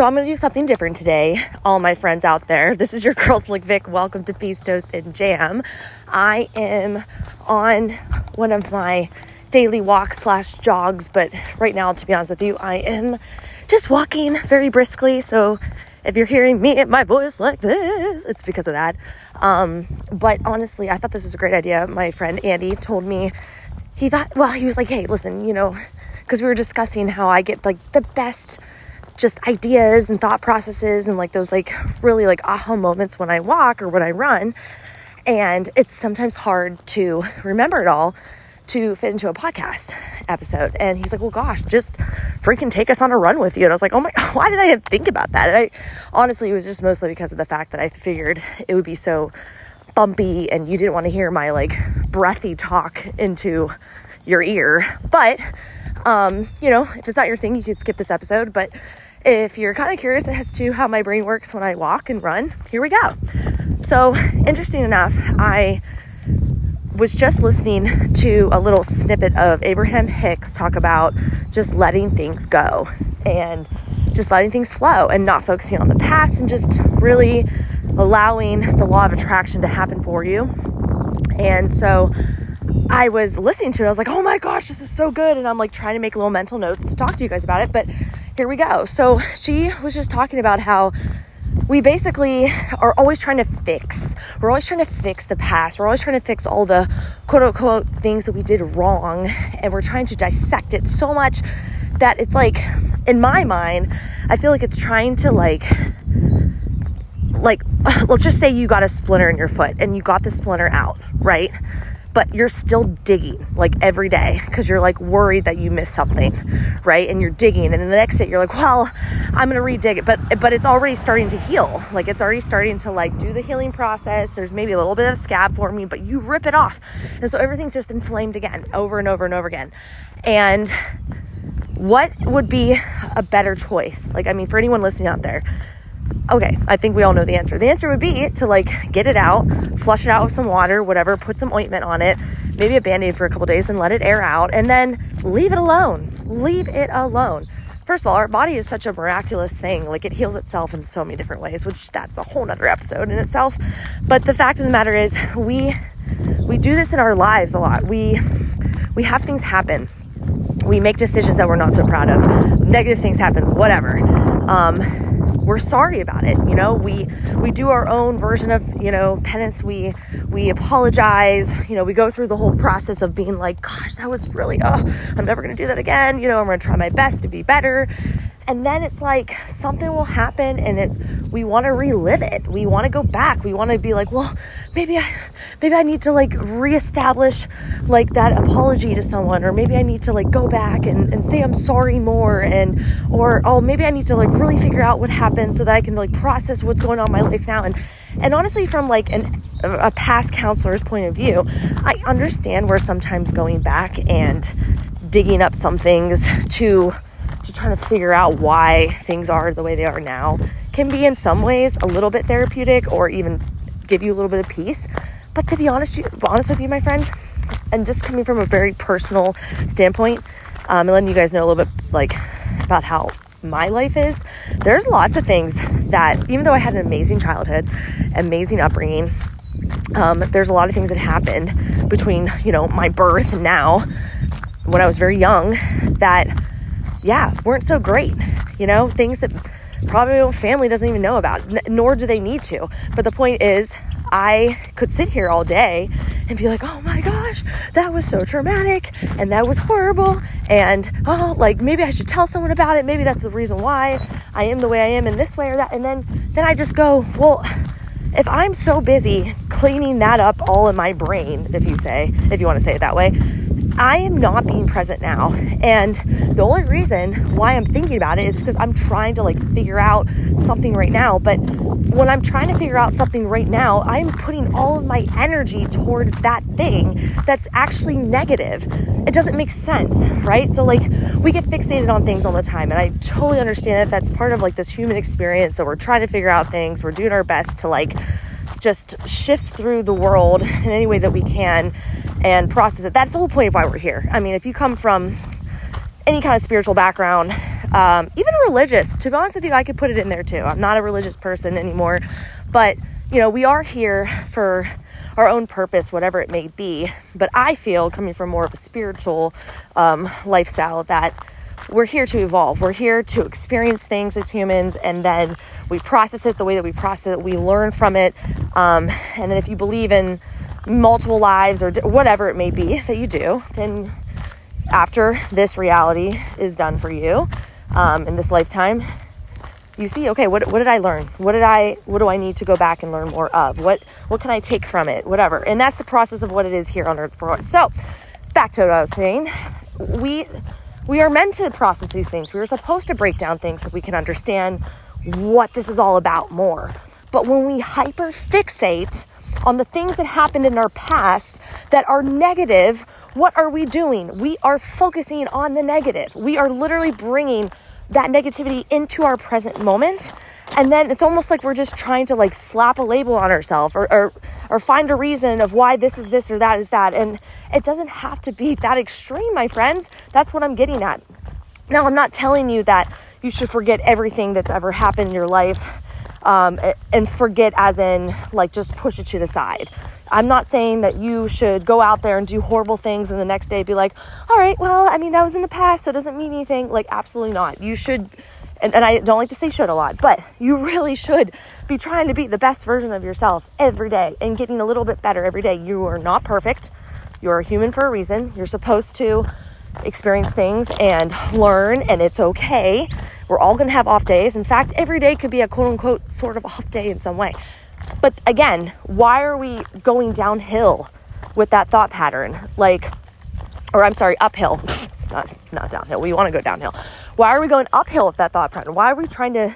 So I'm going to do something different today, all my friends out there. This is your girl Slick Vic. Welcome to Peace Toast and Jam. I am on one of my daily walks slash jogs, but right now, to be honest with you, I am just walking very briskly. So if you're hearing me and my voice like this, it's because of that. Um, but honestly, I thought this was a great idea. My friend Andy told me he thought, well, he was like, hey, listen, you know, because we were discussing how I get like the best just ideas and thought processes and like those like really like aha moments when I walk or when I run. And it's sometimes hard to remember it all to fit into a podcast episode. And he's like, well, gosh, just freaking take us on a run with you. And I was like, oh my, why did I think about that? And I honestly, it was just mostly because of the fact that I figured it would be so bumpy and you didn't want to hear my like breathy talk into your ear. But, um, you know, if it's not your thing, you could skip this episode. But if you're kind of curious as to how my brain works when I walk and run, here we go. So, interesting enough, I was just listening to a little snippet of Abraham Hicks talk about just letting things go and just letting things flow and not focusing on the past and just really allowing the law of attraction to happen for you. And so I was listening to it, I was like, oh my gosh, this is so good. And I'm like trying to make little mental notes to talk to you guys about it. But here we go. So she was just talking about how we basically are always trying to fix. We're always trying to fix the past. We're always trying to fix all the quote unquote things that we did wrong. And we're trying to dissect it so much that it's like, in my mind, I feel like it's trying to like, like, let's just say you got a splinter in your foot and you got the splinter out, right? But you're still digging like every day because you're like worried that you missed something, right? And you're digging, and then the next day you're like, well, I'm gonna re-dig it, but but it's already starting to heal. Like it's already starting to like do the healing process. There's maybe a little bit of scab forming, but you rip it off, and so everything's just inflamed again, over and over and over again. And what would be a better choice? Like, I mean, for anyone listening out there Okay, I think we all know the answer. The answer would be to like get it out, flush it out with some water, whatever, put some ointment on it, maybe a band aid for a couple days, then let it air out, and then leave it alone. Leave it alone. First of all, our body is such a miraculous thing. Like it heals itself in so many different ways, which that's a whole nother episode in itself. But the fact of the matter is we we do this in our lives a lot. We we have things happen. We make decisions that we're not so proud of. Negative things happen, whatever. Um, we're sorry about it you know? We we do our own version of you know penance. We we apologize. You know we go through the whole process of being like gosh that was really oh i'm never to do that again. You know i'm to try my best to be better. And then it's like something will happen and it we want to relive it. We want to go back. We want to be like well maybe i maybe i need to like reestablish like that apology to someone or maybe i need to like go back and, and say i'm sorry more and or oh maybe i need to like really figure out what happened so that i can like process what's going on in my life now. And and honestly from like an a past counselor's point of view i understand we're sometimes going back and digging up some things to to try to figure out why things are the way they are now can be in some ways a little bit therapeutic or even give you a little bit of peace. But to be honest, honest with you, my friends, and just coming from a very personal standpoint, um, and letting you guys know a little bit like about how my life is, there's lots of things that even though I had an amazing childhood, amazing upbringing, um, there's a lot of things that happened between you know my birth and now when I was very young that yeah, weren't so great. You know, things that probably family doesn't even know about, nor do they need to. But the point is, I could sit here all day and be like, oh my gosh, that was so traumatic and that was horrible. And oh, like maybe I should tell someone about it. Maybe that's the reason why I am the way I am in this way or that. And then, then I just go, well, if I'm so busy cleaning that up all in my brain, if you say, if you want to say it that way, I am not being present now. And the only reason why I'm thinking about it is because I'm trying to like figure out something right now. But when I'm trying to figure out something right now, I'm putting all of my energy towards that thing that's actually negative. It doesn't make sense, right? So, like, we get fixated on things all the time. And I totally understand that that's part of like this human experience. So, we're trying to figure out things, we're doing our best to like just shift through the world in any way that we can and process it. That's the whole point of why we're here. I mean, if you come from any kind of spiritual background, um, even religious. To be honest with you, I could put it in there too. I'm not a religious person anymore, but you know, we are here for our own purpose, whatever it may be. But I feel, coming from more of a spiritual um, lifestyle, that we're here to evolve. We're here to experience things as humans, and then we process it the way that we process it. We learn from it, um, and then if you believe in multiple lives or whatever it may be that you do, then after this reality is done for you um, in this lifetime, you see, okay, what, what did I learn? What did I, what do I need to go back and learn more of? What, what can I take from it? Whatever. And that's the process of what it is here on earth for us. So back to what I was saying. We, we are meant to process these things. We are supposed to break down things so we can understand what this is all about more. But when we hyper fixate on the things that happened in our past that are negative, what are we doing? We are focusing on the negative. We are literally bringing that negativity into our present moment. And then it's almost like we're just trying to like slap a label on ourselves or, or or find a reason of why this is this or that is that. And it doesn't have to be that extreme my friends. That's what i'm getting at. Now i'm not telling you that you should forget everything that's ever happened in your life um, and forget as in like just push it to the side I'm not saying that you should go out there and do horrible things and the next day be like, all right, well, I mean, that was in the past, so it doesn't mean anything. Like, absolutely not. You should, and, and I don't like to say should a lot, but you really should be trying to be the best version of yourself every day and getting a little bit better every day. You are not perfect. You're a human for a reason. You're supposed to experience things and learn, and it's okay. We're all to have off days. In fact, every day could be a quote unquote sort of off day in some way. But again, why are we going downhill with that thought pattern? Like, or I'm sorry, uphill. it's not, not downhill. We want to go downhill. Why are we going uphill with that thought pattern? Why are we trying to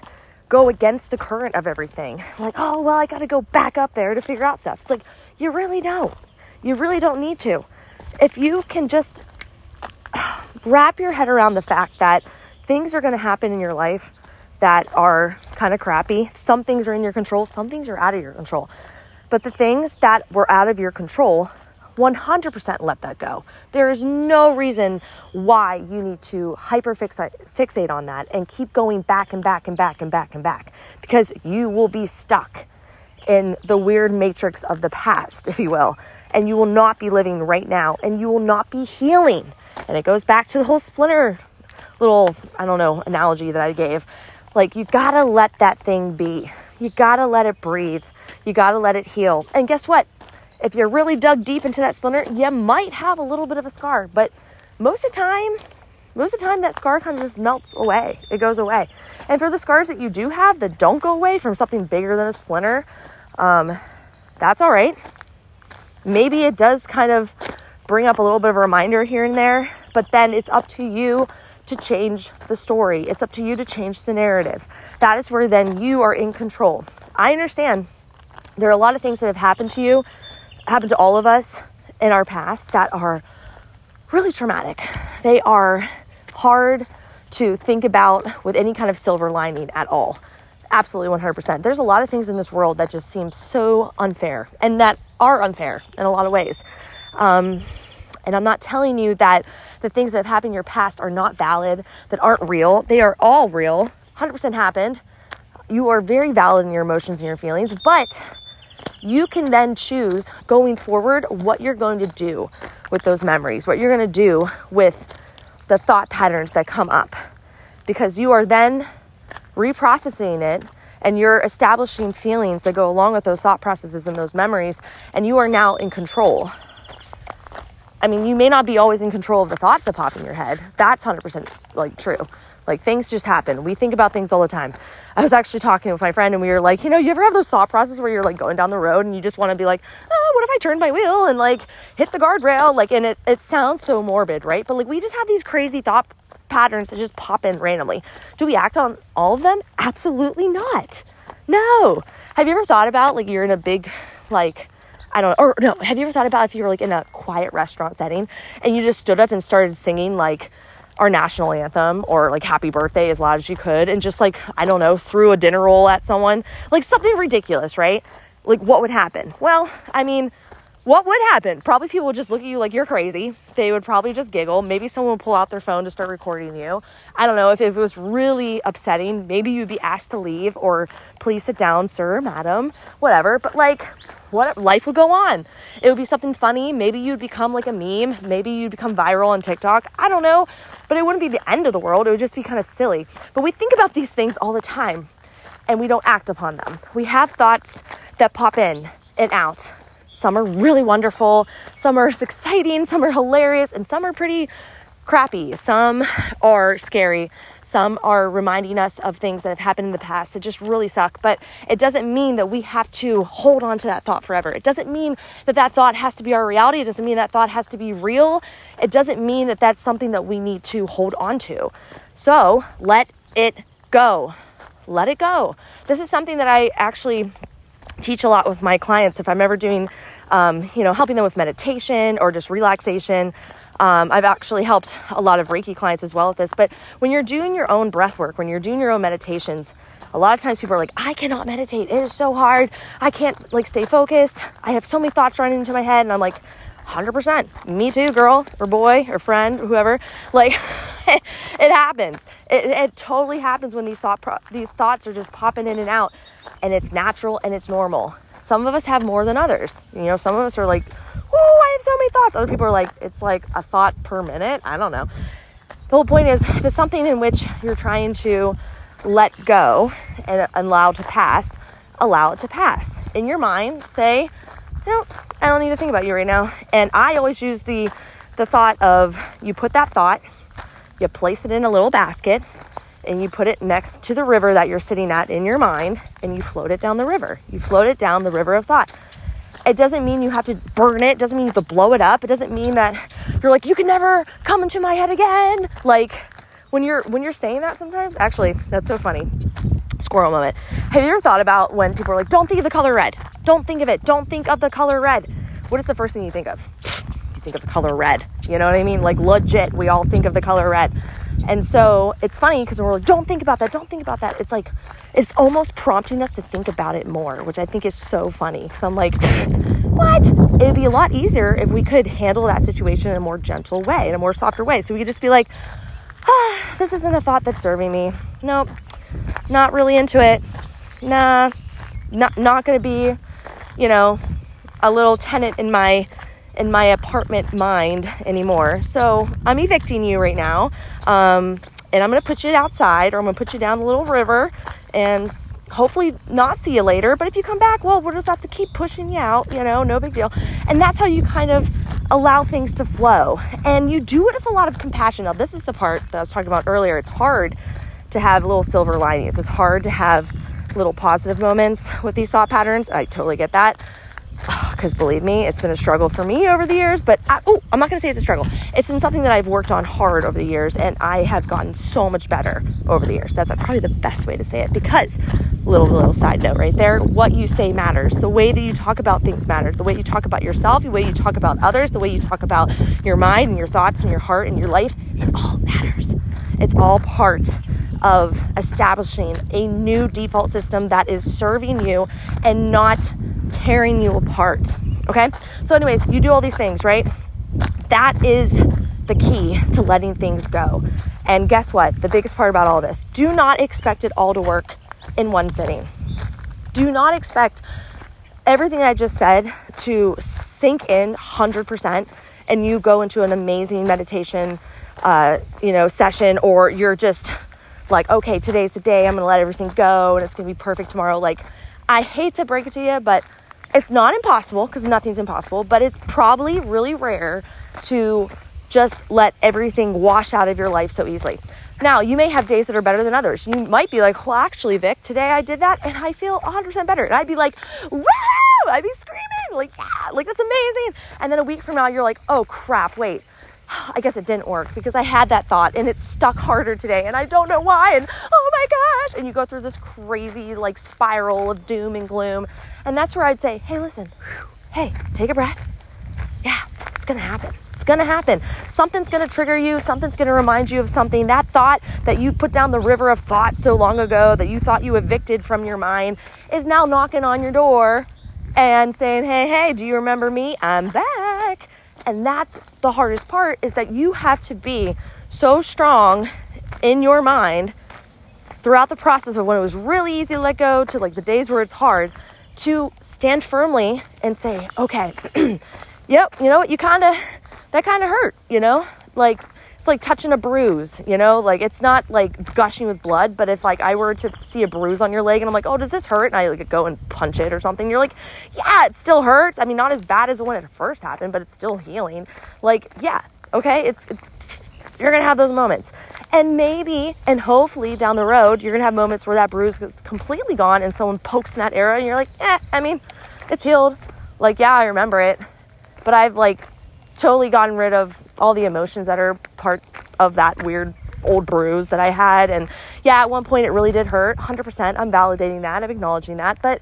go against the current of everything? Like, oh, well, I got to go back up there to figure out stuff. It's like, you really don't. You really don't need to. If you can just wrap your head around the fact that things are going to happen in your life that are kind of crappy. Some things are in your control, some things are out of your control. But the things that were out of your control, 100% let that go. There is no reason why you need to hyper fixate on that and keep going back and back and back and back and back because you will be stuck in the weird matrix of the past, if you will, and you will not be living right now and you will not be healing. And it goes back to the whole splinter little, I don't know, analogy that I gave like, you gotta let that thing be. You gotta let it breathe. You gotta let it heal. And guess what? If you're really dug deep into that splinter, you might have a little bit of a scar, but most of the time, most of the time that scar kind of just melts away. It goes away. And for the scars that you do have that don't go away from something bigger than a splinter, um, that's all right. Maybe it does kind of bring up a little bit of a reminder here and there, but then it's up to you to change the story. It's up to you to change the narrative. That is where then you are in control. I understand there are a lot of things that have happened to you, happened to all of us in our past that are really traumatic. They are hard to think about with any kind of silver lining at all. Absolutely 100%. There's a lot of things in this world that just seem so unfair and that are unfair in a lot of ways. Um, and I'm not telling you that the things that have happened in your past are not valid, that aren't real. They are all real, 100% happened. You are very valid in your emotions and your feelings, but you can then choose going forward what you're going to do with those memories, what you're going to do with the thought patterns that come up. Because you are then reprocessing it and you're establishing feelings that go along with those thought processes and those memories, and you are now in control. I mean, you may not be always in control of the thoughts that pop in your head. That's 100% like true. Like things just happen. We think about things all the time. I was actually talking with my friend and we were like, you know, you ever have those thought processes where you're like going down the road and you just want to be like, oh, what if I turn my wheel and like hit the guardrail? Like, and it, it sounds so morbid, right? But like we just have these crazy thought patterns that just pop in randomly. Do we act on all of them? Absolutely not. No. Have you ever thought about like you're in a big like I don't or no, have you ever thought about if you were like in a quiet restaurant setting and you just stood up and started singing like our national anthem or like happy birthday as loud as you could and just like, I don't know, threw a dinner roll at someone, like something ridiculous, right? Like what would happen? Well, I mean, what would happen? Probably people would just look at you like you're crazy. They would probably just giggle. Maybe someone would pull out their phone to start recording you. I don't know. If, if it was really upsetting, maybe you'd be asked to leave or please sit down, sir, madam, whatever. But like, what life would go on. It would be something funny. Maybe you'd become like a meme. Maybe you'd become viral on TikTok. I don't know. But it wouldn't be the end of the world. It would just be kind of silly. But we think about these things all the time and we don't act upon them. We have thoughts that pop in and out some are really wonderful, some are exciting, some are hilarious, and some are pretty crappy. Some are scary. Some are reminding us of things that have happened in the past that just really suck. But it doesn't mean that we have to hold on to that thought forever. It doesn't mean that that thought has to be our reality. It doesn't mean that thought has to be real. It doesn't mean that that's something that we need to hold on to. So let it go. Let it go. This is something that I actually teach a lot with my clients if I'm ever doing, um, you know, helping them with meditation or just relaxation. Um, I've actually helped a lot of Reiki clients as well with this. But when you're doing your own breath work, when you're doing your own meditations, a lot of times people are like, I cannot meditate. It is so hard. I can't like stay focused. I have so many thoughts running into my head. And I'm like, 100%. Me too, girl or boy or friend or whoever. Like, it, happens. It, it, totally happens when these thought pro- these thoughts are just popping in and out and it's natural and it's normal. Some of us have more than others. You know, some of us are like, "Oh, I have so many thoughts." Other people are like, "It's like a thought per minute." I don't know. The whole point is, if it's something in which you're trying to let go and allow to pass, allow it to pass. In your mind, say, "No, I don't need to think about you right now." And I always use the the thought of you put that thought, you place it in a little basket, and you put it next to the river that you're sitting at in your mind and you float it down the river. You float it down the river of thought. It doesn't mean you have to burn it, it doesn't mean you have to blow it up. It doesn't mean that you're like you can never come into my head again. Like when you're when you're saying that sometimes, actually, that's so funny. Squirrel moment. Have you ever thought about when people are like, "Don't think of the color red. Don't think of it. Don't think of the color red." What is the first thing you think of? You think of the color red. You know what I mean? Like legit, we all think of the color red. And so it's funny because we're like, don't think about that, don't think about that. It's like, it's almost prompting us to think about it more, which I think is so funny. Because I'm like, what? It'd be a lot easier if we could handle that situation in a more gentle way, in a more softer way. So we could just be like, ah, this isn't a thought that's serving me. Nope, not really into it. Nah, not not gonna be, you know, a little tenant in my in my apartment mind anymore. So I'm evicting you right now. Um, and I'm going to put you outside or I'm going to put you down the little river and hopefully not see you later. But if you come back, well, we'll just have to keep pushing you out, you know, no big deal. And that's how you kind of allow things to flow. And you do it with a lot of compassion. Now, this is the part that I was talking about earlier. It's hard to have little silver linings, it's hard to have little positive moments with these thought patterns. I totally get that because believe me, it's been a struggle for me over the years. But oh, I'm not going to say it's a struggle. It's been something that I've worked on hard over the years, and I have gotten so much better over the years. That's probably the best way to say it. Because little little side note right there, what you say matters. The way that you talk about things matters. The way you talk about yourself, the way you talk about others, the way you talk about your mind and your thoughts and your heart and your life. It all matters. It's all part of establishing a new default system that is serving you and not tearing you apart. Okay? So, anyways, you do all these things, right? That is the key to letting things go. And guess what? The biggest part about all this do not expect it all to work in one sitting. Do not expect everything I just said to sink in 100% and you go into an amazing meditation uh, you know session or you're just like okay today's the day i'm gonna let everything go and it's gonna be perfect tomorrow like i hate to break it to you but it's not impossible because nothing's impossible, but it's probably really rare to just let everything wash out of your life so easily. Now, you may have days that are better than others. You might be like, well, actually, Vic, today I did that and I feel 100% better. And I'd be like, woo! I'd be screaming, like, yeah, like that's amazing. And then a week from now, you're like, oh crap, wait, I guess it didn't work because I had that thought and it stuck harder today and I don't know why. And oh my gosh. And you go through this crazy like spiral of doom and gloom. And that's where I'd say, hey, listen, hey, take a breath. Yeah, it's going to happen. It's going to happen. Something's going to trigger you. Something's going to remind you of something. That thought that you put down the river of thought so long ago that you thought you evicted from your mind is now knocking on your door and saying, hey, hey, do you remember me? I'm back. And that's the hardest part is that you have to be so strong in your mind throughout the process of when it was really easy to let go to like the days where it's hard to stand firmly and say, okay, yep, you know what, you kind of, that kind of hurt, you know? Like, it's like touching a bruise, you know? Like, it's not like gushing with blood, but if like I were to see a bruise on your leg and I'm like, oh, does this hurt? And I like go and punch it or something, you're like, yeah, it still hurts. I mean, not as bad as when it first happened, but it's still healing. Like, yeah, okay, it's, it's, you're gonna have those moments. And maybe and hopefully down the road, you're gonna have moments where that bruise is completely gone and someone pokes in that area and you're like, eh, I mean, it's healed. Like, yeah, I remember it. But I've like totally gotten rid of all the emotions that are part of that weird old bruise that I had. And yeah, at one point it really did hurt. 100%. I'm validating that. I'm acknowledging that. But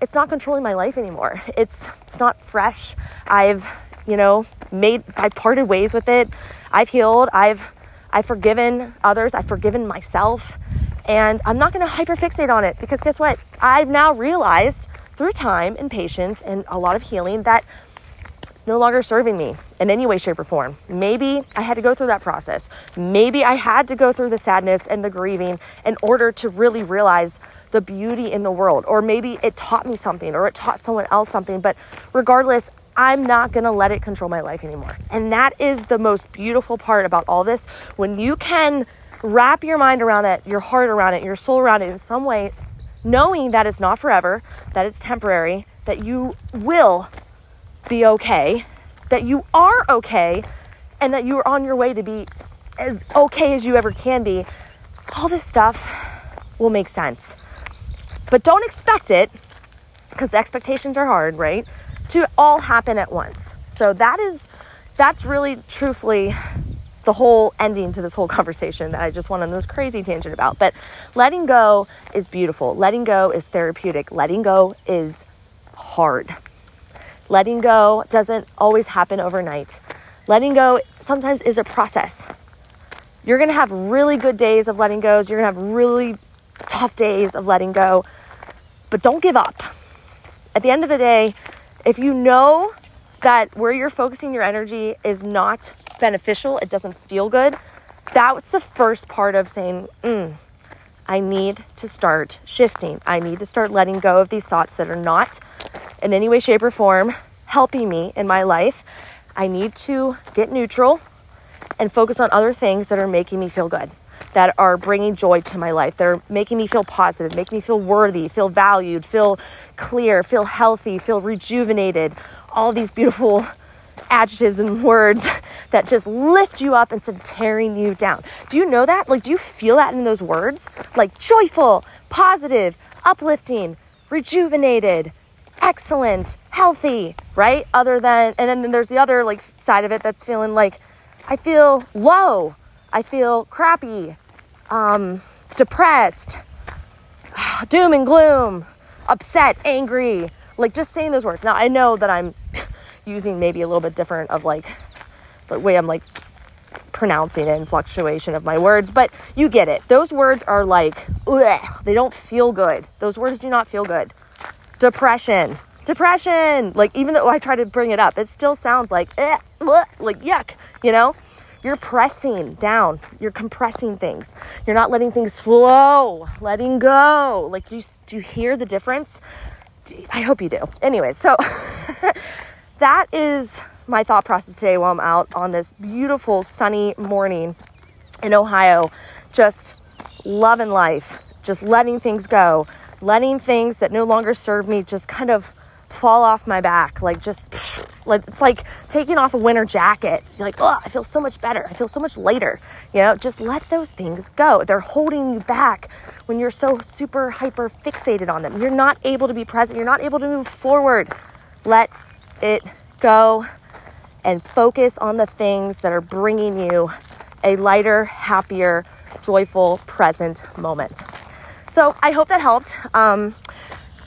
it's not controlling my life anymore. It's it's not fresh. I've, you know, made I parted ways with it. I've healed. I've I've forgiven others. I've forgiven myself. And I'm not going to hyperfixate on it because guess what? I've now realized through time and patience and a lot of healing that it's no longer serving me in any way, shape, or form. Maybe I had to go through that process. Maybe I had to go through the sadness and the grieving in order to really realize the beauty in the world. Or maybe it taught me something or it taught someone else something. But regardless, I'm not going to let it control my life anymore. And that is the most beautiful part about all this. When you can wrap your mind around it, your heart around it, your soul around it in some way, knowing that it's not forever, that it's temporary, that you will be okay, that you are okay, and that you are on your way to be as okay as you ever can be, all this stuff will make sense. But don't expect it because expectations are hard, right? to all happen at once. So that is that's really truthfully the whole ending to this whole conversation that I just went on this crazy tangent about. But letting go is beautiful. Letting go is therapeutic. Letting go is hard. Letting go doesn't always happen overnight. Letting go sometimes is a process. You're to have really good days of letting go. You're to have really tough days of letting go. But don't give up. At the end of the day, if you know that where you're focusing your energy is not beneficial, it doesn't feel good, that's the first part of saying, mm, I need to start shifting. I need to start letting go of these thoughts that are not in any way, shape, or form helping me in my life. I need to get neutral and focus on other things that are making me feel good that are bringing joy to my life. They're making me feel positive, make me feel worthy, feel valued, feel clear, feel healthy, feel rejuvenated. All these beautiful adjectives and words that just lift you up instead of tearing you down. Do you know that? Like, do you feel that in those words? Like joyful, positive, uplifting, rejuvenated, excellent, healthy, right? Other than, and then there's the other like side of it that's feeling like, I feel low, I feel crappy, um, depressed, doom and gloom, upset, angry. Like just saying those words. Now I know that I'm using maybe a little bit different of like the way I'm like pronouncing it and fluctuation of my words, but you get it. Those words are like, they don't feel good. Those words do not feel good. Depression, depression. Like even though I try to bring it up, it still sounds like, eh, like yuck, you know? You're pressing down. You're compressing things. You're not letting things flow, letting go. Like, do you, do you hear the difference? I hope you do. Anyway, so that is my thought process today while I'm out on this beautiful sunny morning in Ohio. Just loving life, just letting things go, letting things that no longer serve me just kind of fall off my back like just like it's like taking off a winter jacket. You're like oh i feel so much better. I feel so much lighter. You know just let those things go. They're holding you back when you're so super hyper fixated on them. You're not able to be present. You're not able to move forward. Let it go and focus on the things that are bringing you a lighter happier joyful present moment so i hope that helped um,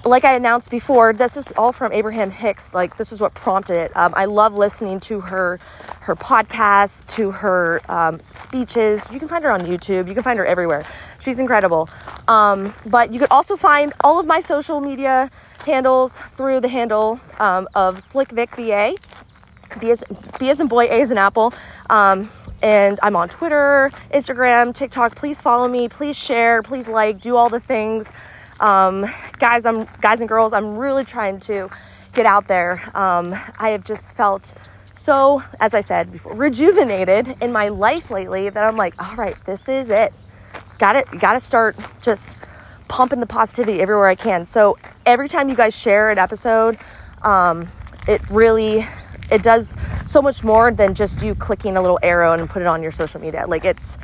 like I announced before, this is all from Abraham Hicks. Like this is what prompted it. Um, I love listening to her, her podcast, to her um, speeches. You can find her on YouTube. You can find her everywhere. She's incredible. Um, but you could also find all of my social media handles through the handle um, of Slick Vic BA. B as, B as in boy, A as in apple. Um, and I'm on Twitter, Instagram, TikTok. Please follow me. Please share. Please like. Do all the things. Um, guys, I'm guys and girls. I'm really trying to get out there. Um, I have just felt so, as I said before, rejuvenated in my life lately that I'm like, all right, this is it. Got it. Got to start just pumping the positivity everywhere I can. So every time you guys share an episode, um, it really it does so much more than just you clicking a little arrow and put it on your social media. Like it's,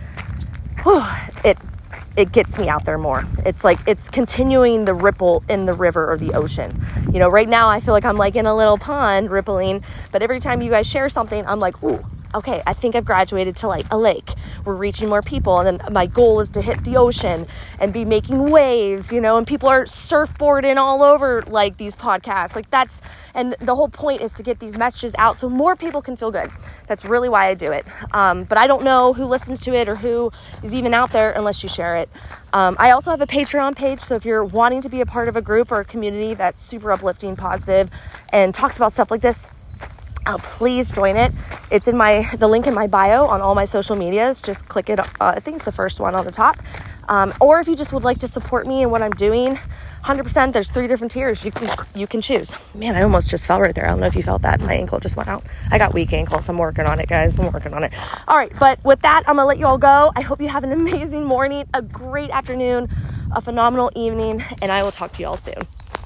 whew, it it gets me out there more. It's like it's continuing the ripple in the river or the ocean. You know, right now I feel like I'm like in a little pond rippling, but every time you guys share something, I'm like, ooh, okay, I think I've graduated to like a lake. We're reaching more people. And then my goal is to hit the ocean and be making waves, you know, and people are surfboarding all over like these podcasts. Like that's, and the whole point is to get these messages out so more people can feel good. That's really why I do it. Um, but I don't know who listens to it or who is even out there unless you share it. Um, I also have a Patreon page. So if you're wanting to be a part of a group or a community that's super uplifting, positive, and talks about stuff like this, uh, please join it. It's in my the link in my bio on all my social medias. Just click it. Uh, I think it's the first one on the top. Um, or if you just would like to support me and what I'm doing, 100%. There's three different tiers you can you can choose. Man, I almost just fell right there. I don't know if you felt that. My ankle just went out. I got weak ankles. I'm working on it, guys. I'm working on it. All right, but with that, I'm gonna let you all go. I hope you have an amazing morning, a great afternoon, a phenomenal evening, and I will talk to you all soon.